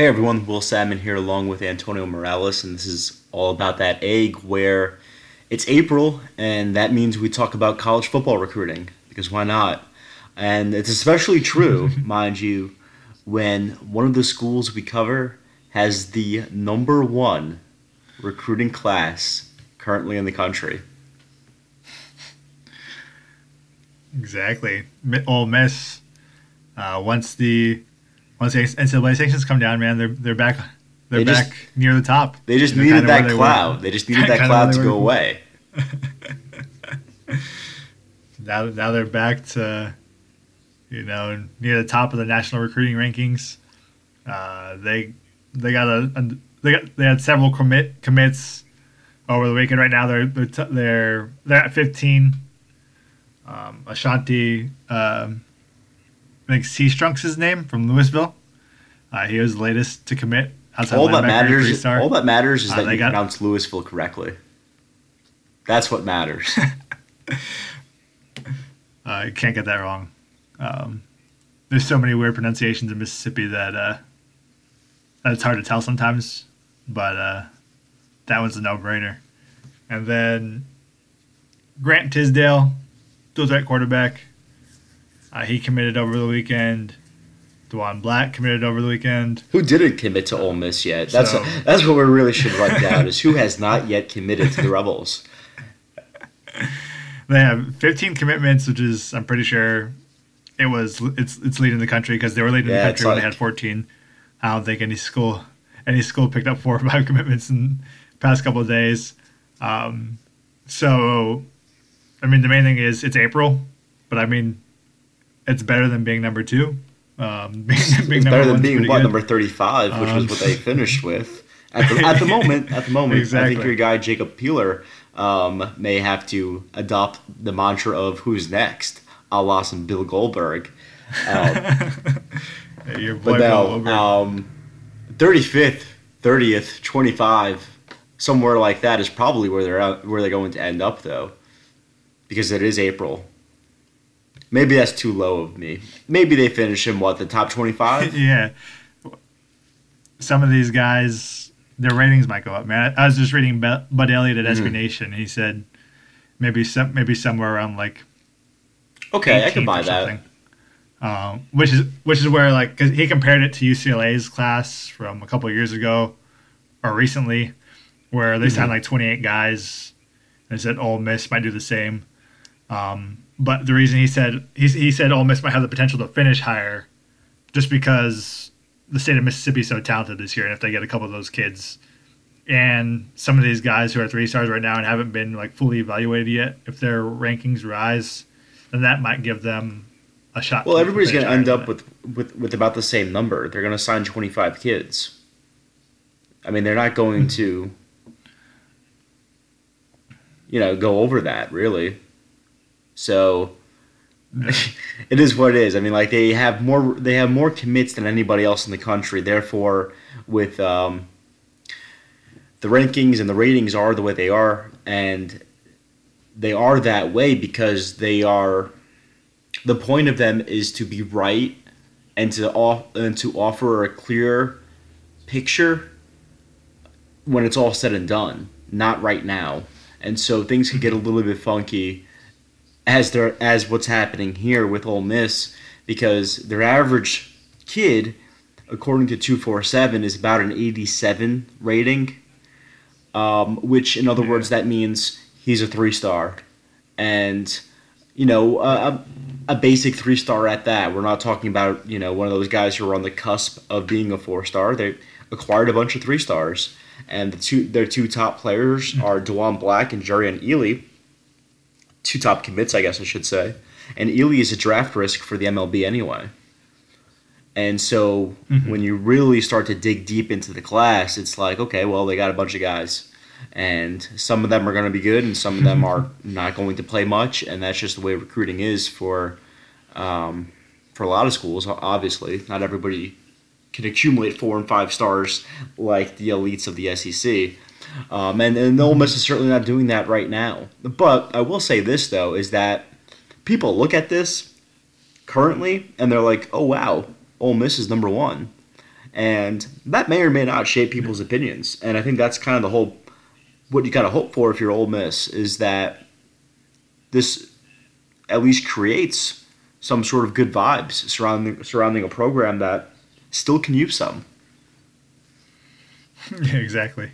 Hey everyone, Will Sammon here along with Antonio Morales, and this is all about that egg where it's April, and that means we talk about college football recruiting, because why not? And it's especially true, mind you, when one of the schools we cover has the number one recruiting class currently in the country. Exactly. Ole Miss, uh, once the once the NCAA sanctions come down, man, they're they're back. They're They back just- near the top. They just needed that they cloud. They just needed that cloud to go away. Now, now they're back to, you know, near the top of the national recruiting rankings. Uh, they they got a, a they got they had several commit commits over the weekend. Right now they're they're t- they're, they're at fifteen. Um, Ashanti, um, I think Seastrunk's his name from Louisville. Uh, he was the latest to commit. Outside All that matters. All that matters is Uh, that they you got- pronounce Louisville correctly. That's what matters. Uh, you can't get that wrong. Um, there's so many weird pronunciations in Mississippi that uh, that it's hard to tell sometimes, but uh, that one's a no-brainer. And then Grant Tisdale, dual threat quarterback. Uh, he committed over the weekend. Dewan Black committed over the weekend. who didn't commit to Ole Miss yet? That's So- that's what we really should run down. Is who has not yet committed to the Rebels? They have 15 commitments, which is I'm pretty sure it was it's it's leading the country because they were leading Yeah, the country when they had 14. I don't think any school any school picked up four or five commitments in the past couple of days. Um, so, I mean, the main thing is it's April, but I mean, it's better than being number two. Um, being, being It's better than being what good. number thirty-five, which was Um, what they finished with. At the, at the moment, at the moment, I think your guy Jacob Peeler um, may have to adopt the mantra of "Who's next?" a la some Bill Goldberg. Um, Your boy but no, um, thirty-fifth, thirtieth, twenty-five, somewhere like that is probably where they're out, where they're going to end up, though, because it is April. Maybe that's too low of me. Maybe they finish him what the top twenty-five. yeah. Some of these guys, their ratings might go up, man. I was just reading Bu- Bud Elliott at SB Mhm. Nation. He said maybe some, maybe somewhere around like Okay, I can buy that. Um, which is which is where like cause he compared it to UCLA's class from a couple of years ago or recently, where they signed Mhm. like 28 guys. And said Ole Miss might do the same. Um, but the reason he said he, he said Ole Miss might have the potential to finish higher, just because the state of Mississippi is so talented this year, and if they get a couple of those kids, and some of these guys who are three stars right now and haven't been like fully evaluated yet, if their rankings rise, then that might give them a shot. Well, everybody's going to end up with, with, with about the same number. They're going to sign 25 kids. I mean, they're not going to, you know, go over that, really. So it is what it is. I mean, like they have more they have more commits than anybody else in the country. Therefore, with um, the rankings and the ratings are the way they are, and they are that way because they are the point of them is to be right and to off and to offer a clear picture when it's all said and done, not right now. And so things could get a little bit funky as there as what's happening here with Ole Miss because their average kid, according to two four seven, is about an eighty seven rating. Um, which in other words that means he's a three star. And you know, a, a basic three star at that. We're not talking about you know one of those guys who are on the cusp of being a four star. They acquired a bunch of three stars, and the two their two top players are Dewan Black and Jerrion Ealy. Two top commits, I guess I should say. And Ealy is a draft risk for the MLB anyway. And so Mhm. when you really start to dig deep into the class, it's like, okay, well, they got a bunch of guys. And some of them are going to be good, and some of them are not going to play much. And that's just the way recruiting is for um, for a lot of schools. Obviously, not everybody can accumulate four and five stars like the elites of the SEC. Um, and, and Ole Miss is certainly not doing that right now. But I will say this, though, is that people look at this currently and they're like, oh, wow, Ole Miss is number one. and that may or may not shape people's opinions. And I think that's kind of the whole what you kind of hope for if you're Ole Miss is that this at least creates some sort of good vibes surrounding surrounding a program that still can use some. Yeah, exactly.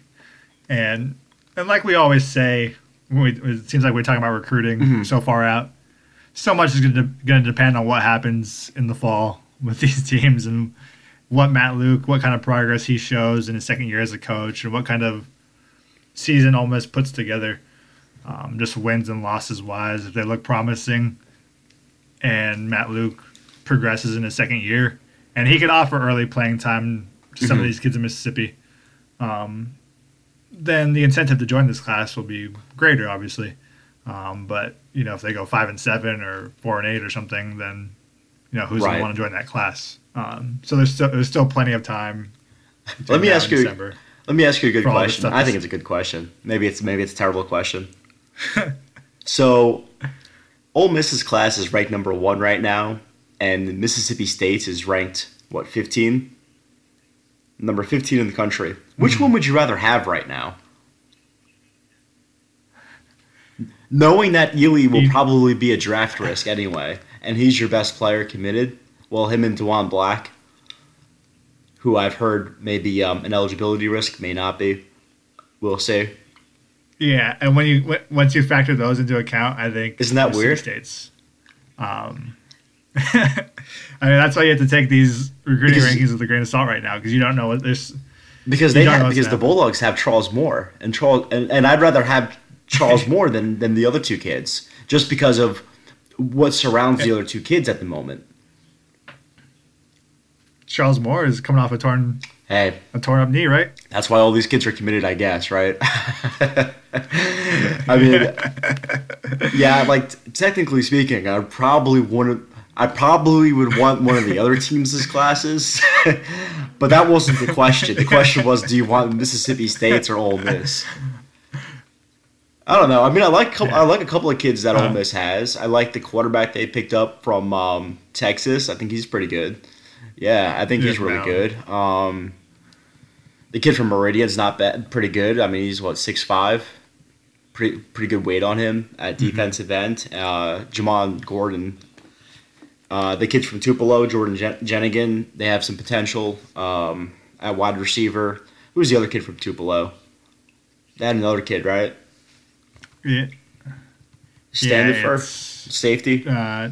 And and like we always say, we, it seems like we're talking about recruiting mm-hmm. so far out. So much is going to going to depend on what happens in the fall with these teams and what Matt Luke, what kind of progress he shows in his second year as a coach, and what kind of season Ole Miss puts together. Um, just wins and losses wise, if they look promising, and Matt Luke progresses in his second year, and he could offer early playing time to some mm-hmm. of these kids in Mississippi, um, then the incentive to join this class will be greater, obviously. Um, but you know, if they go five and seven or four and eight or something, then you know who's right. going to want to join that class. Um, so there's still there's still plenty of time. Let me ask you. December let me ask you a good question. I think it's a good question. Maybe it's maybe it's a terrible question. so, Ole Miss's class is ranked number one right now, and Mississippi State is ranked what fifteen? Number fifteen in the country. Which one would you rather have right now? Knowing that Ealy will probably be a draft risk anyway, and he's your best player committed, well, him and Dewan Black, who I've heard may be um, an eligibility risk, may not be. We'll see. Yeah, and when you once you factor those into account, I think isn't that weird? States. Um, I mean, that's why you have to take these recruiting because, rankings with a grain of salt right now because you don't know what this. Because they have, because the Bulldogs have Charles Moore and Charles and, and I'd rather have Charles Moore than than the other two kids just because of what surrounds the other two kids at the moment. Charles Moore is coming off a torn hey a torn up knee, right? That's why all these kids are committed, I guess, right? I mean, yeah, like technically speaking, I probably want I probably would want one of the other teams' classes, but that wasn't the question. The question was, do you want Mississippi State's or Ole Miss? I don't know. I mean, I like. I like a couple of kids that uh-huh. Ole Miss has. I like the quarterback they picked up from um, Texas. I think he's pretty good. Yeah, I think he's really good. Um, the kid from Meridian's not bad, pretty good. I mean, he's what six five, pretty pretty good weight on him at mm-hmm. defensive end. Uh, Jamon Gordon, uh, the kids from Tupelo, Jordan Jen- Jenigan, they have some potential um, at wide receiver. Who's the other kid from Tupelo? They had another kid, right? Yeah. Standard yeah, safety. Uh,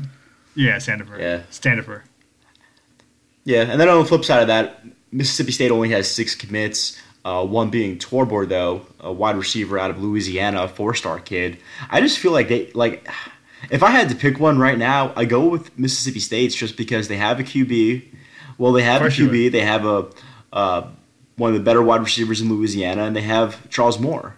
yeah, Standifer. Yeah, Standifer. Yeah, and then on the flip side of that, Mississippi State only has six commits. Uh, one being Torbor, though, a wide receiver out of Louisiana, a four-star kid. I just feel like they like. If I had to pick one right now, I go with Mississippi State's just because they have a QB. Well, they have a QB. They have a uh, one of the better wide receivers in Louisiana, and they have Charles Moore.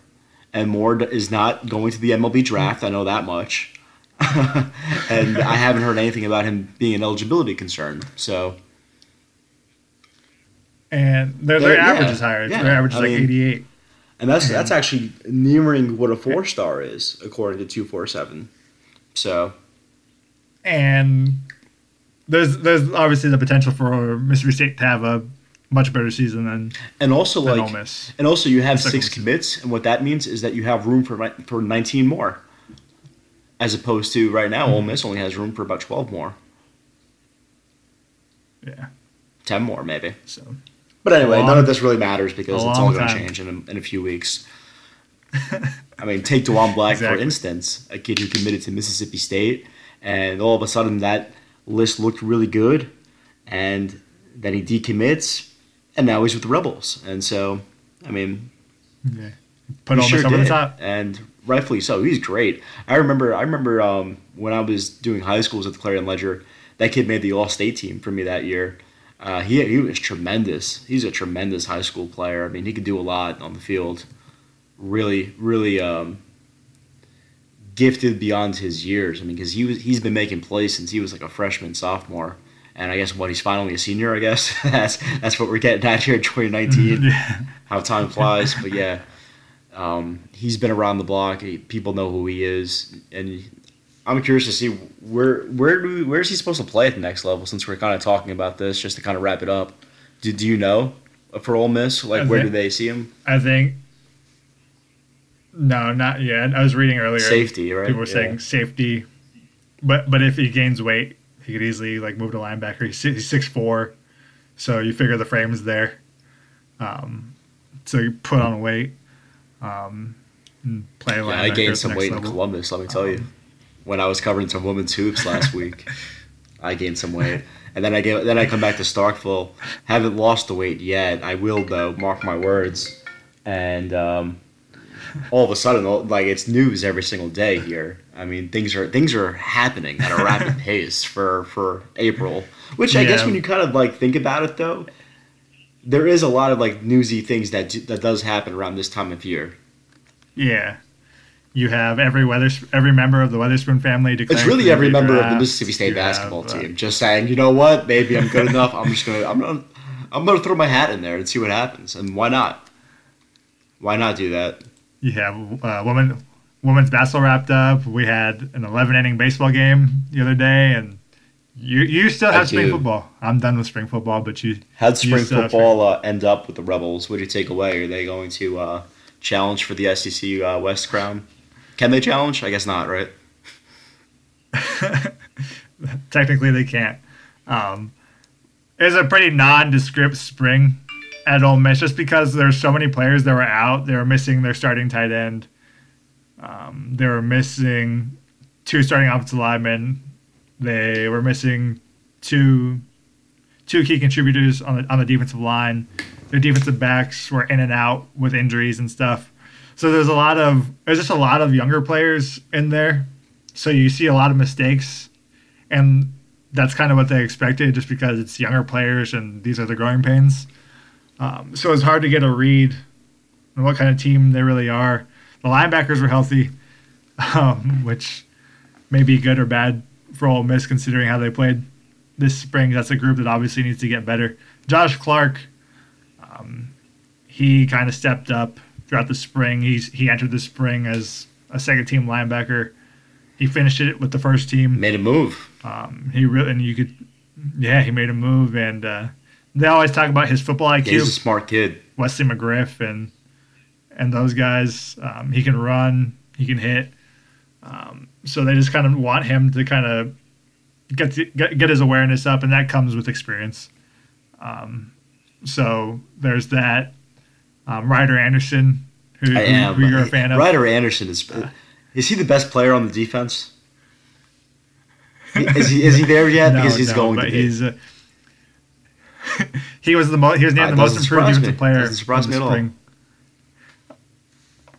And Moore is not going to the MLB draft. I know that much. and I haven't heard anything about him being an eligibility concern. So and their, their yeah, average is higher. Yeah. Their average is I like mean, 88. And that's that's actually nearing what a four star is according to two four seven. So, and there's there's obviously the potential for Mississippi State to have a much better season than and also than like and also you have six commits, and what that means is that you have room for for nineteen more, as opposed to right now, mm-hmm. Ole Miss only has room for about twelve more. Yeah, ten more maybe. So but anyway, long, none of this really matters because it's all going to change in a, in a few weeks. I mean, take Dewan Black exactly. for instance, a kid who committed to Mississippi State, and all of a sudden that list looked really good, and then he decommits, and now he's with the Rebels, and so I mean, yeah. put all sure over the top, and rightfully so. He's great. I remember, I remember um, when I was doing high schools at the Clarion Ledger, that kid made the All State team for me that year uh, he he was tremendous. He's a tremendous high school player. I mean, he could do a lot on the field. Really, really um, gifted beyond his years. I mean, because he was he's been making plays since he was like a freshman, sophomore, and I guess what he's finally a senior. I guess that's that's what we're getting at here in 2019. How time flies, but yeah. Um, he's been around the block. He, people know who he is, and I'm curious to see where where do we, where is he supposed to play at the next level? Since we're kind of talking about this, just to kind of wrap it up. Do, do you know for Ole Miss? Like, where do they see him? I think. No, not yet. I was reading earlier. Safety, right? People were Yeah. saying safety, but but if he gains weight, he could easily like move to linebacker. He's si- he's six four, so you figure the frame's there. Um, so you put on weight, um, and play Yeah, linebacker. I gained some weight in. Columbus. Let me tell you, when I was covering some women's hoops last week, I gained some weight, and then I get then I come back to Starkville. Haven't lost the weight yet. I will though. Mark my words. And um, all of a sudden, like it's news every single day here. I mean, things are things are happening at a rapid pace for for April. Which I guess when you kind of like think about it, though, there is a lot of like newsy things that do, that does happen around this time of year. Yeah, you have every weather every member of the Weatherspoon family. It's really every member of the. Mississippi State You basketball have, uh, team just saying, you know what, maybe I'm good enough. I'm just gonna, I'm gonna, I'm gonna throw my hat in there and see what happens. And why not? Why not do that? You have uh, women women's basketball wrapped up. We had an 11 inning baseball game the other day, and you you still I have spring do. football. I'm done with spring football, but you How'd You spring have football uh, end up with the Rebels? What do you take away? Are they going to uh, challenge for the SEC uh, West crown? Can they challenge? I guess not, right? technically they can't. Um, it was a pretty nondescript spring at Ole Miss just because there's so many players that were out. They were missing their starting tight end. Um, they were missing two starting offensive linemen. They were missing two two key contributors on the on the defensive line. Their defensive backs were in and out with injuries and stuff. So there's a lot of there's just a lot of younger players in there. So you see a lot of mistakes and that's kind of what they expected just because it's younger players and these are the growing pains. Um, so it's hard to get a read on what kind of team they really are. The linebackers were healthy, um, which may be good or bad for Ole Miss considering how they played this spring. That's a group that obviously needs to get better. Josh Clark, um, he kind of stepped up throughout the spring. He's he entered the spring as a second team linebacker. He finished it with the first team. Made a move. Um, he really and you could, yeah, he made a move, and uh, they always talk about his football IQ. Yeah, he's a smart kid. Wesley McGriff and and those guys. Um, he can run, he can hit. Um, so they just kind of want him to kind of get, the, get get his awareness up, and that comes with experience. Um, so there's that. Um, Ryder Anderson, who, I am. who you're a fan of. Ryder Anderson is. Is he the best player on the defense? Is he? Is he there yet? No, because he's no, going to be. he's. Uh, he was the mo- he was named Uh, the most improved defensive player surprise of me the at all. spring.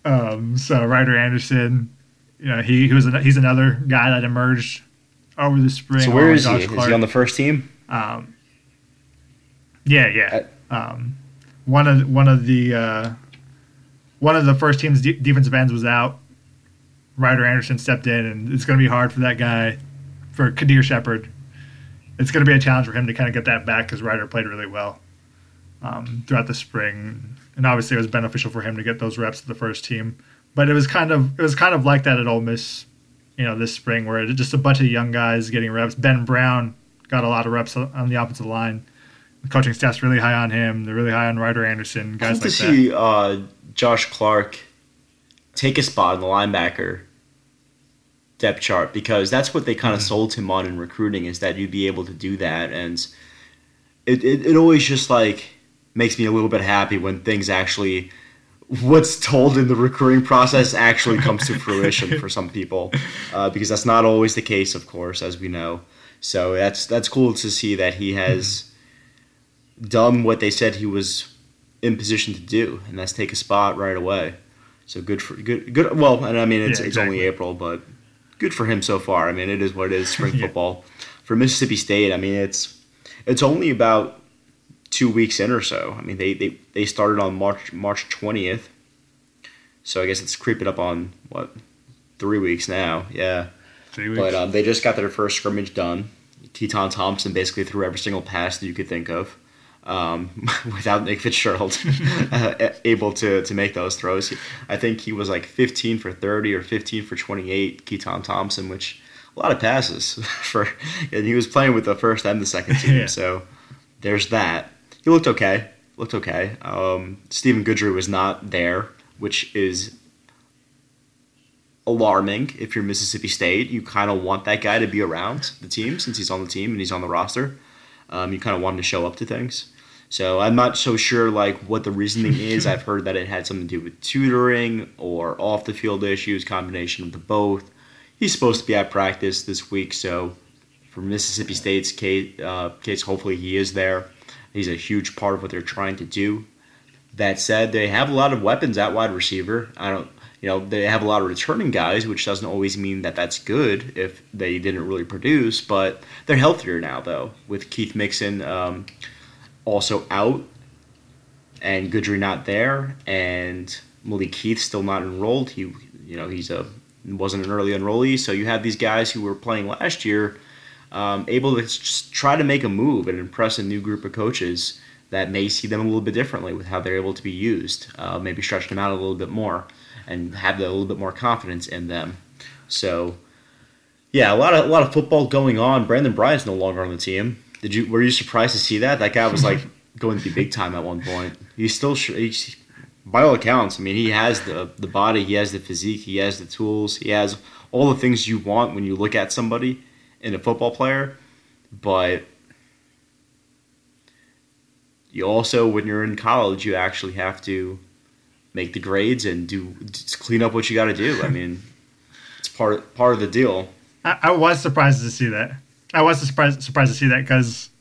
Um, so Ryder Anderson, you know, he, he was an, he's another guy that emerged over the spring. so where along is he? with Is he on the first team? um, yeah, yeah. Um, one of one of the uh, one of the first team's de- defensive ends was out. Ryder Anderson stepped in, and it's going to be hard for that guy, for Qaadir Sheppard. It's going to be a challenge for him to kind of get that back because Ryder played really well um, throughout the spring, and obviously it was beneficial for him to get those reps to the first team. But it was kind of it was kind of like that at Ole Miss, you know, this spring where it, just a bunch of young guys getting reps. Ben Brown got a lot of reps on the offensive line. The coaching staff's really high on him. They're really high on Ryder Anderson, I guys hope to that. see uh, Josh Clark take a spot in the linebacker depth chart because that's what they kind of Mm-hmm. sold him on in recruiting is that you'd be able to do that and it, it, it always just like makes me a little bit happy when things actually what's told in the recruiting process actually comes to fruition for some people uh, because that's not always the case of course as we know so that's that's cool to see that he has done what they said he was in position to do, and that's take a spot right away. So good for good good. Well, and I mean it's Yeah, it's only. April, but good for him so far. I mean it is what it is. Spring Yeah. football for Mississippi State. I mean it's it's only about two weeks in or so. I mean they they, they started on March March twentieth, so I guess it's creeping up on what three weeks now. Yeah. Three weeks. But um, they just got their first scrimmage done. Keytaon Thompson basically threw every single pass that you could think of, um, without Nick Fitzgerald uh, able to, to make those throws. I think he was like 15 for 30 or 15 for 28. Keytaon Thompson, which a lot of passes for, and he was playing with the first and the second team. Yeah. So there's that. he looked okay. Looked okay. Um, Stephen Guidry was not there, which is alarming if you're Mississippi State. You kind of want that guy to be around the team since he's on the team and he's on the roster. Um, you kind of want him to show up to things. So I'm not so sure like what the reasoning is. I've heard that it had something to do with tutoring or off the field issues, combination of the both. He's supposed to be at practice this week, so for Mississippi State's case, uh, case, hopefully he is there. He's a huge part of what they're trying to do. That said, they have a lot of weapons at wide receiver. I don't, you know, they have a lot of returning guys, which doesn't always mean that that's good if they didn't really produce. But they're healthier now, though, with Keith Mixon. Um, also out, and Guidry not there, and Malik Keith still not enrolled. He, you know, he's a wasn't an early enrollee. So you have these guys who were playing last year, um, able to just try to make a move and impress a new group of coaches that may see them a little bit differently with how they're able to be used. Uh, maybe stretch them out a little bit more and have a little bit more confidence in them. So, yeah, a lot of a lot of football going on. Brandon Bryant's no longer on the team. Did you were you surprised to see that? That guy was like going to be big time at one point. He's still he's, by all accounts. I mean, he has the the body, he has the physique, he has the tools, he has all the things you want when you look at somebody in a football player. But you also, when you're in college, you actually have to make the grades and do clean up what you got to do. I mean, it's part part of the deal. I, I was surprised to see that. I was surprised surprised to see that because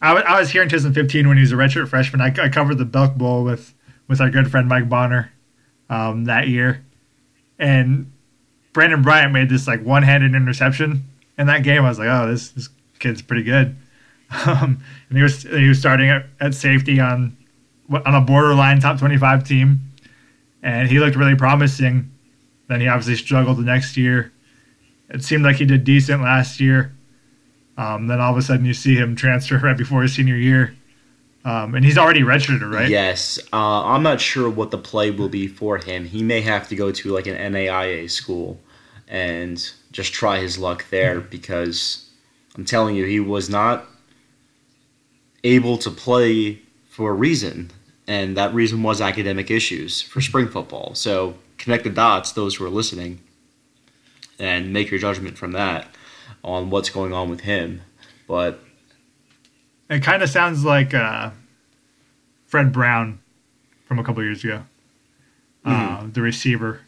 I, w- I was here in 2015 when he was a redshirt freshman. I, I covered the Belk Bowl with with our good friend Mike Bonner um, that year, and Brandon Bryant made this like one handed interception in that game. I was like, oh, this this kid's pretty good. Um, and he was he was starting at, at safety on on a borderline top 25 team, and he looked really promising. Then he obviously struggled the next year. It seemed like he did decent last year. Um, then all of a sudden you see him transfer right before his senior year. Um, and he's already redshirted, right? Yes. Uh, I'm not sure what the play will be for him. He may have to go to like an NAIA school and just try his luck there because I'm telling you, he was not able to play for a reason. And that reason was academic issues for spring football. So connect the dots, those who are listening, and make your judgment from that on what's going on with him. But it kind of sounds like uh, Fred Brown from a couple years ago, mm-hmm. uh, the receiver.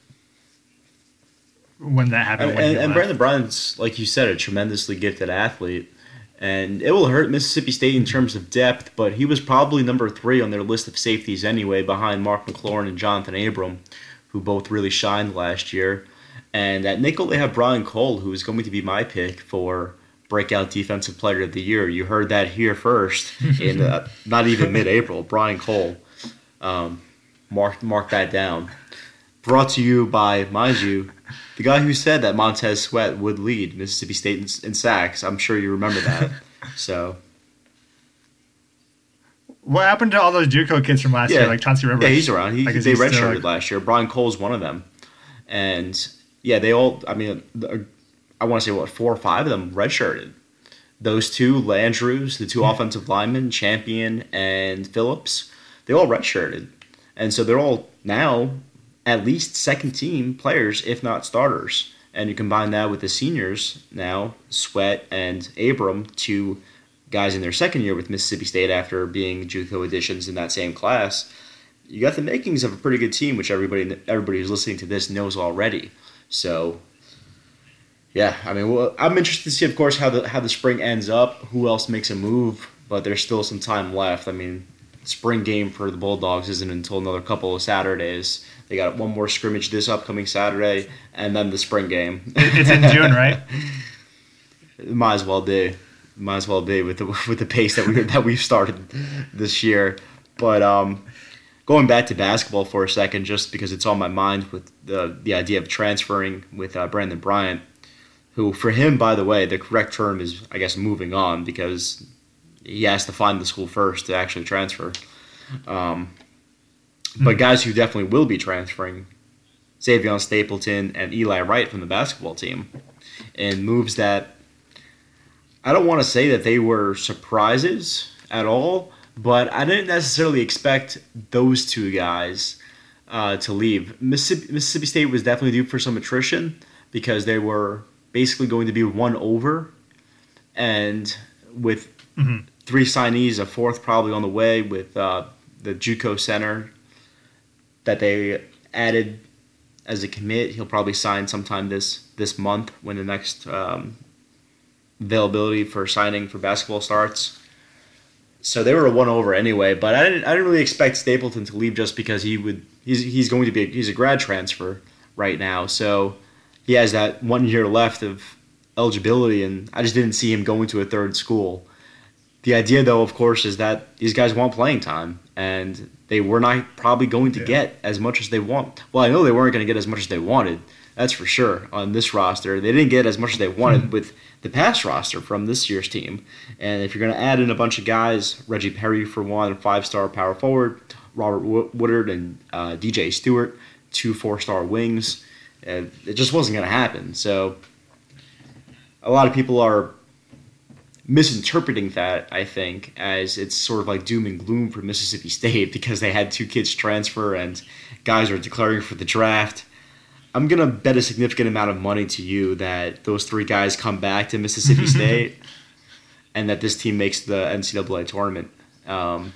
When that happened, and, and, and Brandon Bryant's, like you said, a tremendously gifted athlete, and it will hurt Mississippi State in terms of depth. But he was probably number three on their list of safeties anyway, behind Mark McLaurin and Jonathan Abram, who both really shined last year. And at nickel, they have Brian Cole, who is going to be my pick for breakout defensive player of the year. You heard that here first in uh, not even mid-April. Brian Cole, um, mark mark that down. Brought to you by, mind you, the guy who said that Montez Sweat would lead Mississippi State in, in sacks. I'm sure you remember that. so. What happened to all those JUCO kids from last yeah. year, like Chauncey Rivers? Yeah, he's around. He, like, they redshirted like... last year. Brian Cole's one of them, and yeah, they all. I mean, I want to say what four or five of them redshirted. Those two Landrews, the two yeah. offensive linemen, Champion and Phillips, they all redshirted, and so they're all now at least second team players, if not starters. And you combine that with the seniors now, Sweat and Abram, two guys in their second year with Mississippi State after being JUCO additions in that same class. You got the makings of a pretty good team, which everybody everybody who's listening to this knows already. So, yeah, I mean, well, I'm interested to see, of course, how the how the spring ends up. Who else makes a move? But there's still some time left. I mean, spring game for the Bulldogs isn't until another couple of Saturdays. They got one more scrimmage this upcoming Saturday, and then the spring game. It's in June, right? Might as well be. Might as well be with the with the pace that we that we've started this year. But um, going back to basketball for a second, just because it's on my mind with the the idea of transferring with uh, Brandon Bryant, who for him, by the way, the correct term is I guess moving on because he has to find the school first to actually transfer. Um, but hmm. guys who definitely will be transferring, Xavier Stapleton and Eli Wright from the basketball team, and moves that I don't want to say that they were surprises at all, but I didn't necessarily expect those two guys uh, to leave. Mississippi, Mississippi State was definitely due for some attrition because they were basically going to be one over, and with Mhm. three signees, a fourth probably on the way with uh, the JUCO center that they added as a commit. He'll probably sign sometime this this month when the next um, availability for signing for basketball starts. So they were a one over anyway, but I didn't, I didn't really expect Stapleton to leave just because he would he's he's going to be a, he's a grad transfer right now, so he has that one year left of eligibility, and I just didn't see him going to a third school. The idea, though, of course, is that these guys want playing time, and they were not probably going to Yeah. get as much as they want. Well, I know they weren't going to get as much as they wanted. That's for sure on this roster. They didn't get as much as they wanted with the past roster from this year's team. And if you're going to add in a bunch of guys, Reggie Perry for one, five-star power forward, Robert Woodard and uh, DJ Stewart, two four-star wings, uh, it just wasn't going to happen. So a lot of people are misinterpreting that, I think, as it's sort of like doom and gloom for Mississippi State because they had two kids transfer and guys are declaring for the draft. I'm going to bet a significant amount of money to you that those three guys come back to Mississippi State and that this team makes the NCAA tournament um,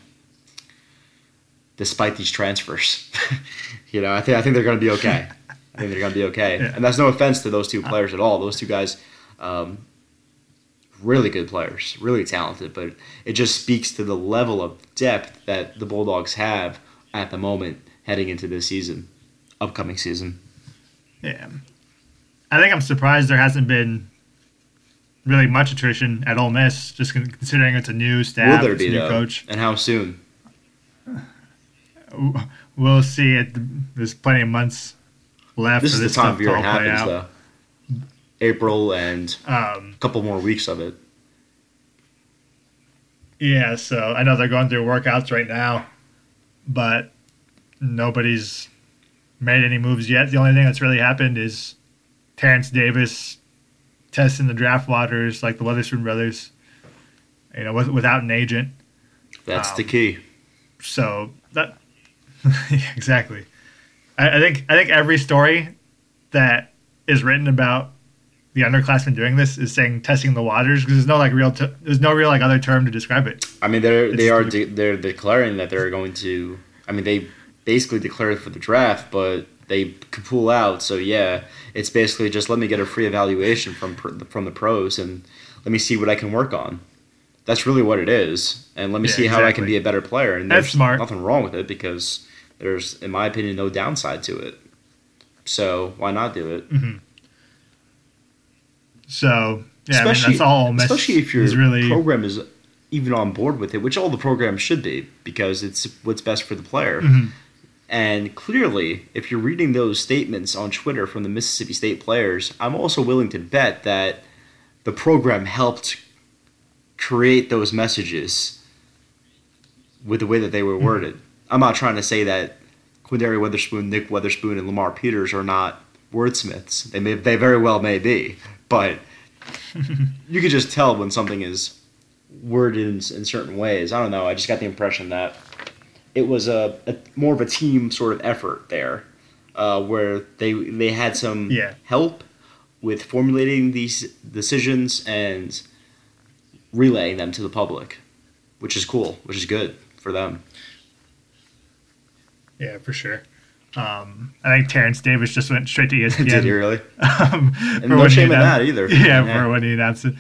despite these transfers. you know, I think, I think they're going to be okay. I think they're going to be okay. Yeah. And that's no offense to those two players at all. Those two guys, um, really good players, really talented, but it just speaks to the level of depth that the Bulldogs have at the moment heading into this season, upcoming season. Yeah. I think I'm surprised there hasn't been really much attrition at Ole Miss, just considering it's a new staff, Will there it's a be new though? coach. And how soon? We'll see. It there's plenty of months left. This for is the this time stuff of year to it all play happens, out. though. April and Um, a couple more weeks of it. yeah, so I know they're going through workouts right now, but nobody's made any moves yet. The only thing that's really happened is Terence Davis testing the draft waters like the Weatherspoon brothers, you know, with, without an agent. That's the Um, key. So that yeah, exactly. I, I think I think every story that is written about the underclassmen doing this is saying testing the waters because there's no like real t- there's no real like other term to describe it. I mean, they're they are de- they're declaring that they're going to. I mean, they basically declared for the draft, but they could pull out. So yeah, it's basically just let me get a free evaluation from from the pros and let me see what I can work on. That's really what it is, and let me Yeah, see how I can be a better player. And That's there's smart. nothing wrong with it because there's, in my opinion, no downside to it. So why not do it? So yeah, I mean, that's all. Especially if your really program is even on board with it, which all the programs should be, because it's what's best for the player. Mhm. And clearly, if you're reading those statements on Twitter from the Mississippi State players, I'm also willing to bet that the program helped create those messages with the way that they were Hmm. worded. I'm not trying to say that Quinndary Weatherspoon, Nick Weatherspoon, and Lamar Peters are not wordsmiths. They may, they very well may be, but you could just tell when something is worded in, in certain ways. I don't know. I just got the impression that it was a, a more of a team sort of effort there, uh, where they they had some Yeah. help with formulating these decisions and relaying them to the public, which is cool, which is good for them. yeah for sure. Um, I think Terence Davis just went straight to ESPN. Did he really? um, And no shame in that either. Yeah, Yeah. for when he announced it.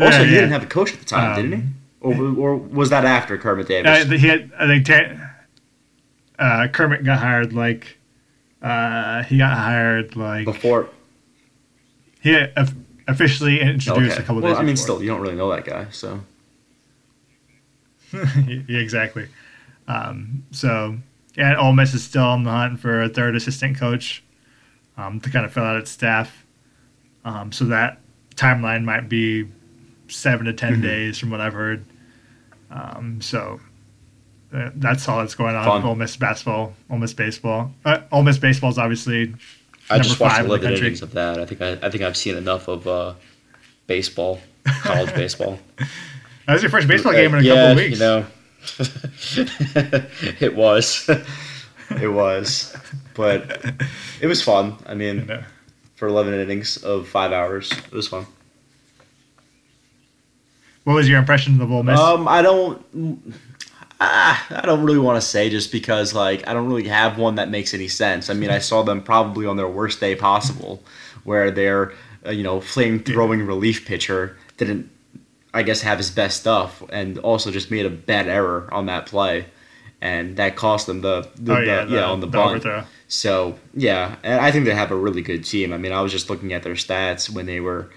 Also, Yeah, he yeah. didn't have a coach at the time, Um, didn't he? Or, or was that after Kermit Davis? Uh, he had, I think uh, Kermit got hired like uh, he got hired like Before. he officially introduced Okay. a couple well, days. I mean, before. still, you don't really know that guy, so. yeah, exactly. Um, so yeah, Ole Miss is still on the hunt for a third assistant coach um, to kind of fill out its staff. Um, so that timeline might be seven to 10 Mhm. days from what I've heard. Um, so uh, that's all that's going on Fun. with Ole Miss basketball, Ole Miss baseball. Uh, Ole Miss baseball is obviously I number just watched five in country. innings of that. I think I, I think I've seen enough of uh, baseball, college baseball. That was your first baseball game in a yeah, couple of weeks. you know, it was. it was. But it was fun. I mean, for 11 innings of five hours, it was fun. What was your impression of Ole Miss? Um, I don't. Ah, I don't really want to say just because like I don't really have one that makes any sense. I mean, I saw them probably on their worst day possible, where their uh, you know flame throwing relief pitcher didn't, I guess, have his best stuff, and also just made a bad error on that play, and that cost them the, the, oh the- yeah, on the, the bunt. overthrow. So yeah, and I think they have a really good team. I mean, I was just looking at their stats when they were,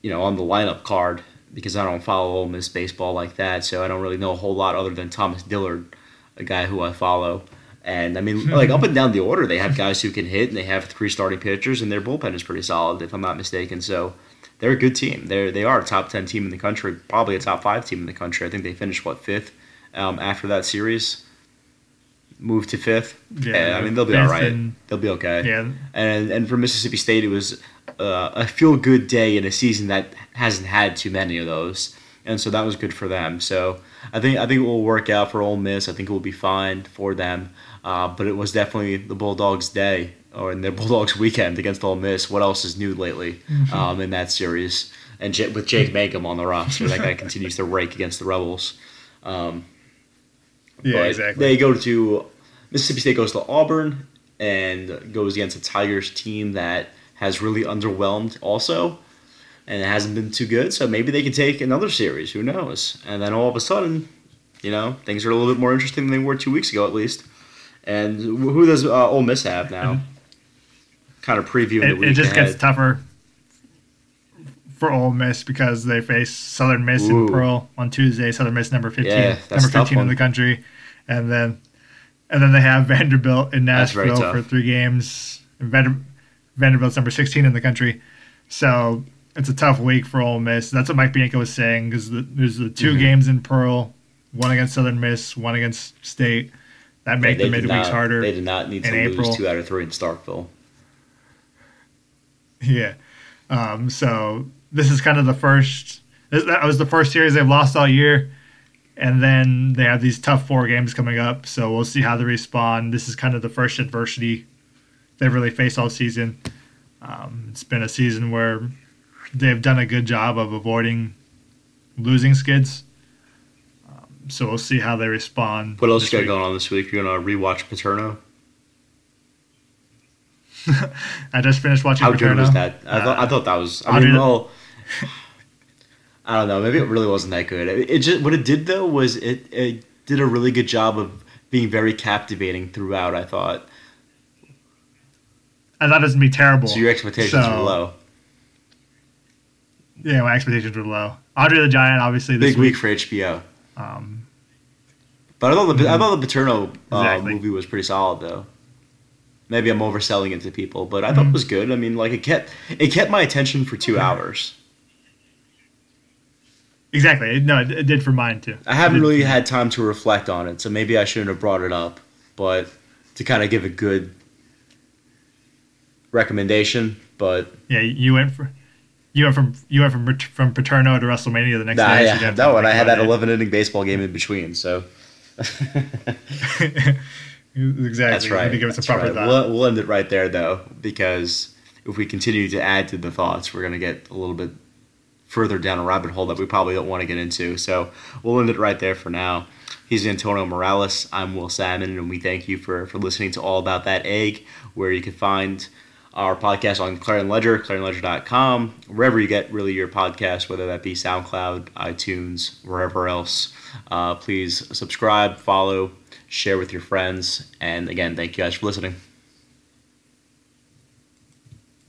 you know, on the lineup card because I don't follow Ole Miss baseball like that, so I don't really know a whole lot other than Thomas Dillard, a guy who I follow. And I mean, like up and down the order, they have guys who can hit, and they have three starting pitchers, and their bullpen is pretty solid, if I'm not mistaken. So they're a good team. They're they are a top ten team in the country, probably a top five team in the country. I think they finished what fifth um, after that series, moved to fifth. Yeah, I mean they'll be all right. and- They'll be okay. Yeah, And and for Mississippi State, it was uh, a feel good day in a season that hasn't had too many of those, and so that was good for them. So I think I think it will work out for Ole Miss. I think it will be fine for them. Uh, but it was definitely the Bulldogs' day or in their Bulldogs' weekend against Ole Miss. What else is new lately um, in that series? And J- with Jake Mangum on the roster, that guy continues to rake against the Rebels. Um, yeah, but exactly. They go to Mississippi State goes to Auburn and goes against a Tigers team that has really underwhelmed also, and it hasn't been too good. So maybe they can take another series. Who knows? And then all of a sudden, you know, things are a little bit more interesting than they were two weeks ago at least. And who does uh, Ole Miss have now? Kind of previewing the it, week it just ahead. gets tougher for Ole Miss because they face Southern Miss Ooh. in Pearl on Tuesday. Southern Miss number fifteen, Yeah, number fifteen in the country, and then and then they have Vanderbilt in Nashville for three games. And Vander, Vanderbilt's number sixteen in the country, so it's a tough week for Ole Miss. That's what Mike Bianco was saying because the, there's the 2 Mhm. games in Pearl, one against Southern Miss, one against State. That make the midweeks not- harder. They did not need to in lose April. two out of three in Starkville. Yeah. Um, so this is kind of the first. That was the first series they've lost all year, and then they have these tough four games coming up. So we'll see how they respond. This is kind of the first adversity they've really faced all season. Um, it's been a season where they've done a good job of avoiding losing skids. Um, so we'll see how they respond. What else you got week. going on this week? You're gonna rewatch Paterno. I just finished watching. How good Paterno. was that? I thought I Uh, thought that was. I mean, well, I don't know. Maybe it really wasn't that good. It, it just what it did though was it, it did a really good job of being very captivating throughout. I thought. I thought it was gonna be terrible. So your expectations So- were low. Yeah, my expectations were low. Andre the Giant, obviously, this Big week for HBO. Um, But I thought the I thought the Paterno uh, Exactly. movie was pretty solid though. Maybe I'm overselling it to people, but I thought Mhm. it was good. I mean, like it kept it kept my attention for two hours. exactly. No, it, it did for mine too. I haven't really had time to reflect on it, so maybe I shouldn't have brought it up. But to kind of give a good recommendation, but Yeah, you went for. You went from you went from from Paterno to WrestleMania the next nah, day. yeah, no, and I had that 11 inning baseball game in between, so exactly. that's right. to give some that's proper right. We'll, we'll end it right there though, because if we continue to add to the thoughts, we're gonna get a little bit further down a rabbit hole that we probably don't want to get into. So we'll end it right there for now. He's Antonio Morales. I'm Will Sammon, and we thank you for, for listening to All About That Egg, where you can find our podcast on Clarion Ledger, clarionledger.com, wherever you get really your podcast, whether that be SoundCloud, iTunes, wherever else. Uh, please subscribe, follow, share with your friends, and again, thank you guys for listening.